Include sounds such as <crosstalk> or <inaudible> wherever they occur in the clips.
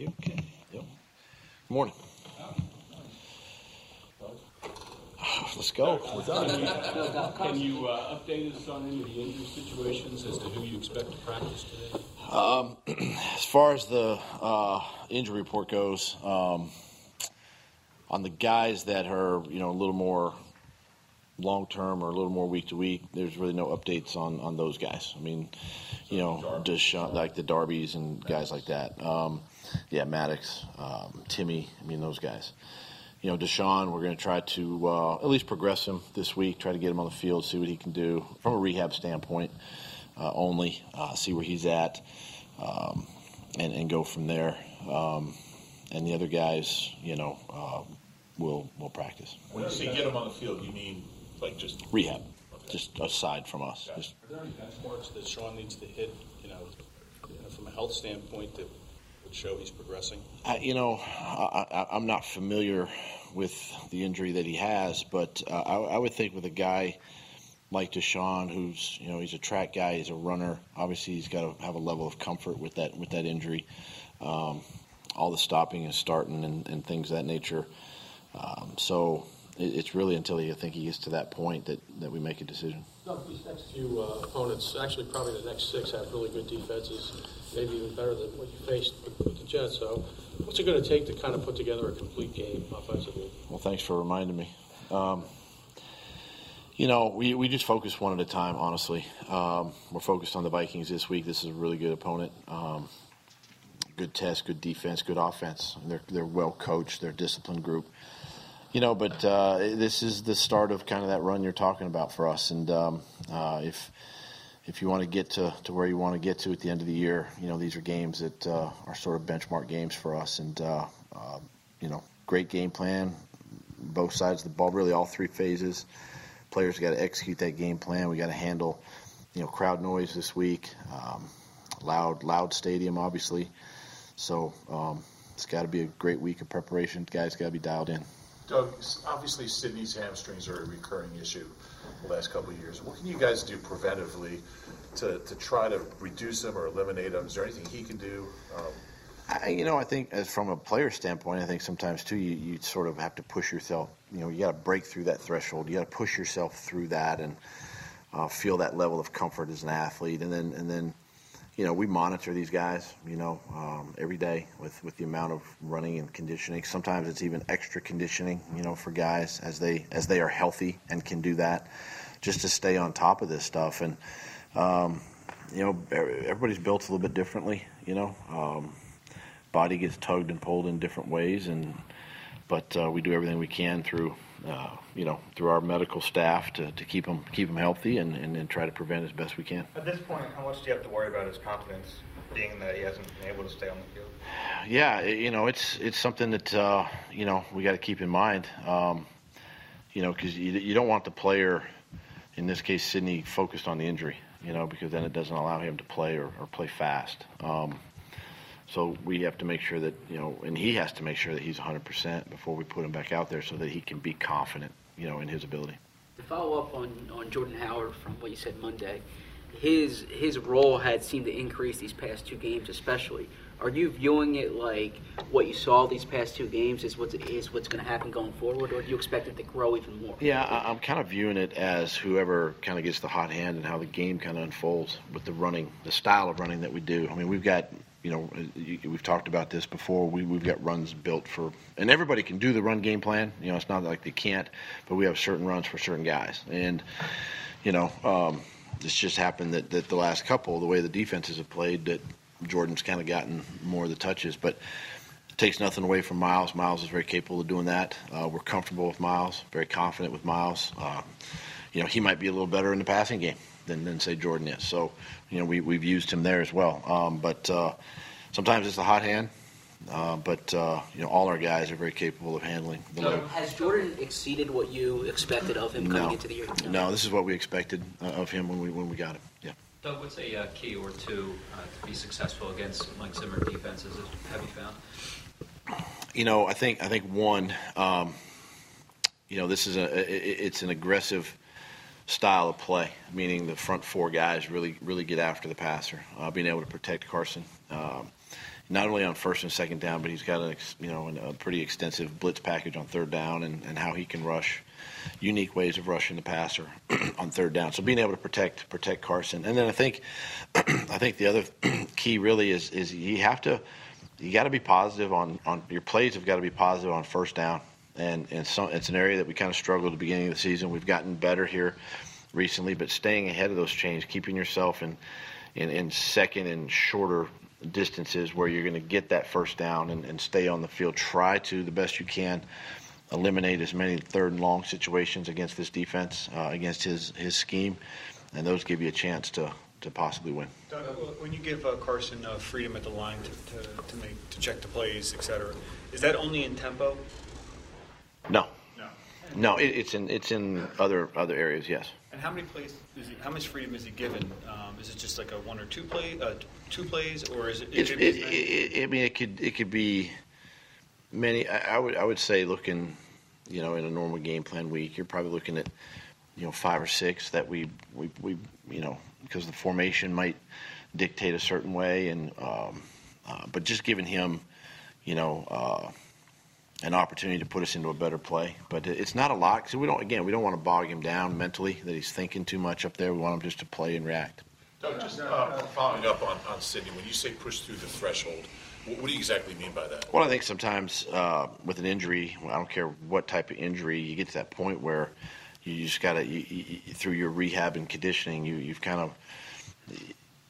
you. Okay. Yep. Good morning. Let's go. We're done. Can you uh, update us on any of the injury situations as to who you expect to practice today? <clears throat> As far as the uh, injury report goes, um, on the guys that are you know a little more long term or a little more week to week, there's really no updates on on those guys. I mean, you know, just like the Darbies and guys like that. Um, yeah, Maddox, um, Timmy. I mean, those guys. You know, DeSean, we're going to try to uh, at least progress him this week. Try to get him on the field, see what he can do from a rehab standpoint uh, only. Uh, see where he's at, um, and and go from there. Um, and the other guys, you know, uh, will will practice When you say get him on the field, you mean like just rehab, just aside from us. Just Are there any benchmarks that Sean needs to hit, you know, from a health standpoint that show he's progressing? I, you know, I, I, I'm not familiar with the injury that he has, but uh, I, I would think with a guy like DeSean, who's you know he's a track guy, he's a runner. Obviously, he's got to have a level of comfort with that with that injury. Um, all the stopping and starting and, and things of that nature. Um, so it, it's really until he, I think he gets to that point that, that we make a decision. These next few uh, opponents, actually probably the next six, have really good defenses, maybe even better than what you faced with, with the Jets. So, what's it going to take to kind of put together a complete game offensively? Well, thanks for reminding me. Um, you know, we, we just focus one at a time, honestly. Um, we're focused on the Vikings this week. This is a really good opponent. Um, good test, good defense, good offense. They're, they're well coached, they're a disciplined group. You know, but uh, this is the start of kind of that run you're talking about for us. And um, uh, if if you want to get to, to where you want to get to at the end of the year, you know, these are games that uh, are sort of benchmark games for us. And, uh, uh, you know, great game plan, both sides of the ball, really all three phases. Players got to execute that game plan. We got to handle, you know, crowd noise this week, um, loud, loud stadium, obviously. So um, it's got to be a great week of preparation. Guys got to be dialed in. Doug. Obviously, Sidney's hamstrings are a recurring issue the last couple of years. What can you guys do preventively to, to try to reduce them or eliminate them? Is there anything he can do? Um, I, you know, I think as from a player standpoint, I think sometimes too you, you sort of have to push yourself. You know, you got to break through that threshold. You got to push yourself through that and uh, feel that level of comfort as an athlete. And then and then, you know, we monitor these guys. You know, um, every day with with the amount of running and conditioning. Sometimes it's even extra conditioning. You know, for guys as they as they are healthy and can do that, just to stay on top of this stuff. And um, you know, everybody's built a little bit differently. You know. Um, body gets tugged and pulled in different ways, and but uh, we do everything we can through uh, you know through our medical staff to, to keep them keep them healthy and, and, and try to prevent as best we can. At this point, how much do you have to worry about his confidence, being that he hasn't been able to stay on the field? Yeah, you know it's it's something that uh, you know we got to keep in mind. Um, you know because you, you don't want the player, in this case Sidney, focused on the injury. You know because then it doesn't allow him to play or, or play fast. Um, so we have to make sure that you know, and he has to make sure that he's 100% before we put him back out there, so that he can be confident, you know, in his ability. To follow up on, on Jordan Howard from what you said Monday, his his role had seemed to increase these past two games, especially. Are you viewing it like what you saw these past two games is what's is what's going to happen going forward, or do you expect it to grow even more? Yeah, I, I'm kind of viewing it as whoever kind of gets the hot hand and how the game kind of unfolds with the running, the style of running that we do. I mean, we've got you know, we've talked about this before. We, we've got runs built for, and everybody can do the run game plan. You know, it's not like they can't, but we have certain runs for certain guys. And, you know, um, it's just happened that, that the last couple, the way the defenses have played, that Jordan's kind of gotten more of the touches. But it takes nothing away from Miles. Miles is very capable of doing that. Uh, we're comfortable with Miles, very confident with Miles. Uh, you know, he might be a little better in the passing game than, than say Jordan is. So, you know, we, we've used him there as well. Um, but uh, sometimes it's a hot hand. Uh, but uh, you know, all our guys are very capable of handling the load. Has Jordan exceeded what you expected of him coming No, into the year? no, this is what we expected uh, of him when we when we got him. Yeah. Doug, what's a uh, key or two uh, to be successful against Mike Zimmer defenses? Have you found? You know, I think I think one, um, you know, this is a it, it's an aggressive style of play, meaning the front four guys really really get after the passer, uh, being able to protect Carson. Um, not only on first and second down, but he's got a you know a pretty extensive blitz package on third down, and, and how he can rush, unique ways of rushing the passer <clears throat> on third down. So being able to protect protect Carson, and then I think <clears throat> I think the other <clears throat> key really is is you have to you got to be positive on on your plays have got to be positive on first down, and and so it's an area that we kind of struggled at the beginning of the season. We've gotten better here recently, but staying ahead of those chains, keeping yourself in in, in second and shorter distances where you're going to get that first down and, and stay on the field. Try to the best you can eliminate as many third and long situations against this defense, uh, against his his scheme, and those give you a chance to to possibly win. Doug, when you give uh, Carson uh, freedom at the line to, to, to make to check the plays, et cetera, is that only in tempo? No, No. no, it, it's in it's in other other areas. Yes. And how many plays? Is he, how much freedom is he given? Um, is it just like a one or two play, uh, two plays, or is it? It, it, it, I mean, it could it could be many. I, I would I would say looking, you know, in a normal game plan week, you're probably looking at, you know, five or six that we we, we you know because the formation might dictate a certain way, and um, uh, but just giving him, you know. Uh, an opportunity to put us into a better play, but it's not a lot because we don't. Again, we don't want to bog him down mentally that he's thinking too much up there. We want him just to play and react. Doug, just uh, following up on, on Sidney, when you say push through the threshold, what, do you exactly mean by that? Well, I think sometimes uh, with an injury, I don't care what type of injury, you get to that point where you just got to, you, you, through your rehab and conditioning, you, you've kind of,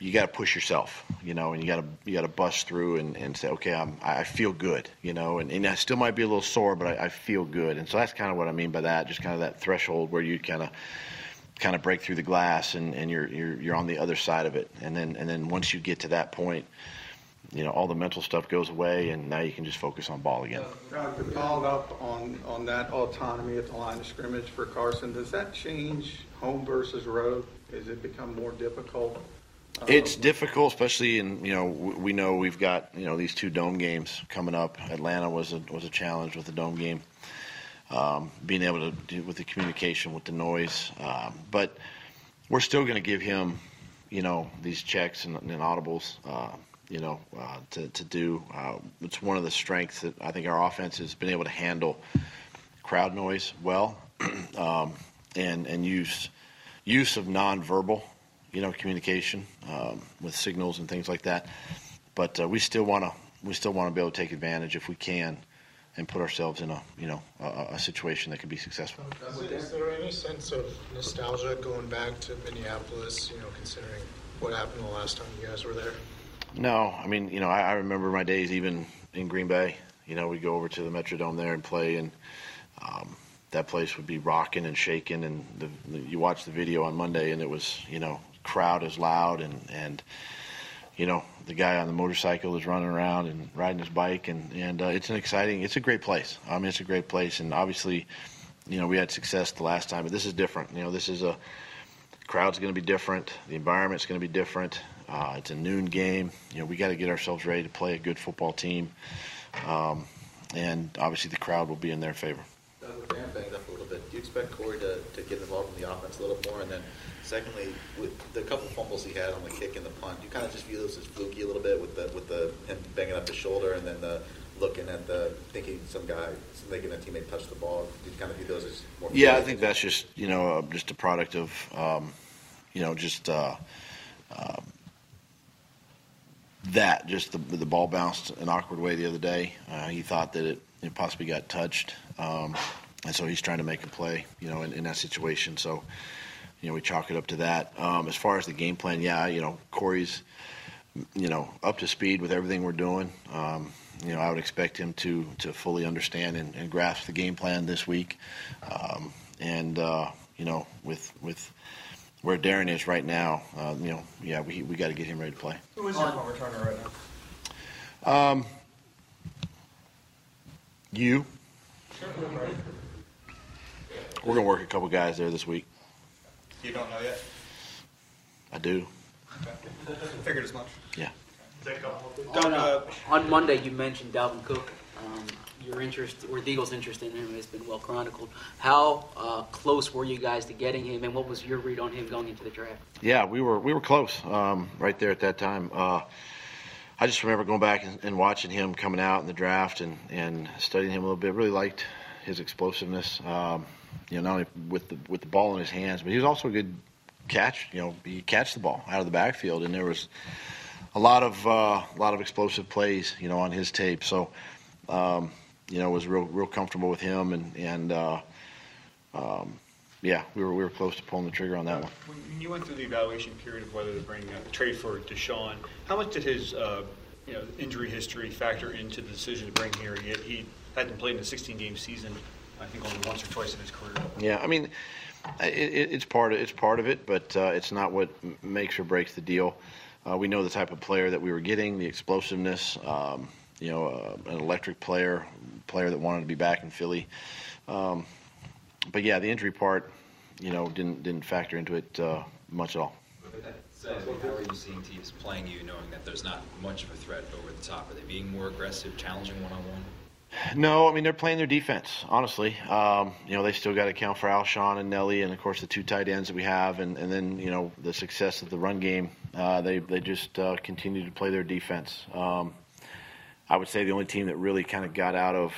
you got to push yourself, you know, and you got to you got to bust through and, and say, okay, I'm, I feel good, you know, and, and I still might be a little sore, but I, I feel good, and so that's kind of what I mean by that, just kind of that threshold where you kind of kind of break through the glass and, and you're, you're you're on the other side of it, and then and then once you get to that point, you know, all the mental stuff goes away, and now you can just focus on ball again. Doug, to up on, on that autonomy at the line of scrimmage for Carson, does that change home versus road? Is it become more difficult? It's difficult, especially in you know we know we've got you know these two dome games coming up. Atlanta was a was a challenge with the dome game, um, being able to do with the communication with the noise, um, but we're still going to give him you know these checks and, and audibles. Uh, you know, uh, to, to do. Uh, it's one of the strengths that I think our offense has been able to handle crowd noise well, <clears throat> um, and and use use of nonverbal, you know, communication um, with signals and things like that. But uh, we still want to we still want to be able to take advantage if we can, and put ourselves in a you know a, a situation that could be successful. Is, is there any sense of nostalgia going back to Minneapolis, you know, considering what happened the last time you guys were there? No, I mean, you know, I, I remember my days even in Green Bay. You know, we'd go over to the Metrodome there and play, and um, that place would be rocking and shaking. And the, the, you watch the video on Monday, and it was, you know, crowd is loud, and and you know, the guy on the motorcycle is running around and riding his bike, and and uh, it's an exciting, it's a great place. I mean, it's a great place, and obviously, you know, we had success the last time, but this is different. You know, this is a crowd's going to be different. The environment's going to be different. Uh, it's a noon game. You know, we got to get ourselves ready to play a good football team, um, and obviously the crowd will be in their favor. Doug, with banged up a little bit, do you expect Corey to, to get involved in the offense a little more? And then, secondly, with the couple fumbles he had on the kick and the punt, you kind of just view those as fluky a little bit with the with the him banging up the shoulder and then the looking at the thinking some guy making a teammate touch the ball? Do you kind of view those as more? Yeah, I think that's just you know uh, just a product of um, you know just uh, um that just the the ball bounced an awkward way the other day. Uh, he thought that it, it possibly got touched, um, and so he's trying to make a play you know in, in that situation. So you know we chalk it up to that. Um, as far as the game plan, yeah, you know Corey's you know up to speed with everything we're doing. Um, you know, I would expect him to to fully understand and, and grasp the game plan this week. Um, and uh, you know, with with where Darren is right now, uh, you know, yeah, we we got to get him ready to play. Who is your punt returner right now? Um, you, we're gonna work a couple guys there this week. You don't know yet. I do. Okay. <laughs> Figured as much. Yeah. Doug, on, uh, on Monday, you mentioned Dalvin Cook. Um, your interest, or the Eagles' interest in him, has been well chronicled. How uh, close were you guys to getting him, and what was your read on him going into the draft? Yeah, we were we were close, um, right there at that time. Uh, I just remember going back and, and watching him coming out in the draft and, and studying him a little bit. Really liked his explosiveness. Um, you know, not only with the with the ball in his hands, but he was also a good catch. You know, he catch the ball out of the backfield, and there was a lot of uh, a lot of explosive plays. You know, on his tape. So, um, you know, was real real comfortable with him, and and uh, um, yeah, we were we were close to pulling the trigger on that one. When you went through the evaluation period of whether to bring a trade for DeSean, how much did his uh, you know injury history factor into the decision to bring here? He, he hadn't played in a 16 game season, I think only once or twice in his career. Yeah, I mean, it, it, it's part of it's part of it, but uh, it's not what makes or breaks the deal. Uh, we know the type of player that we were getting, the explosiveness. Um, you know, uh, an electric player, player that wanted to be back in Philly. Um, but yeah, the injury part, you know, didn't didn't factor into it uh, much at all. Said, how are you seeing teams playing you knowing that there's not much of a threat over the top? Are they being more aggressive, challenging one on one? No, I mean they're playing their defense. Honestly, um, you know they still got to account for Alshon and Nelly, and of course the two tight ends that we have, and, and then you know the success of the run game. Uh, they they just uh, continue to play their defense. Um, I would say the only team that really kind of got out of,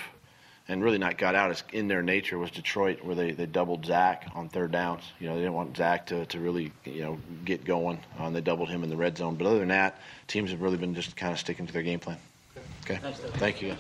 and really not got out, is in their nature was Detroit, where they, they doubled Zach on third downs. You know they didn't want Zach to, to really you know get going. Uh, and they doubled him in the red zone. But other than that, teams have really been just kind of sticking to their game plan. Okay, thank you guys.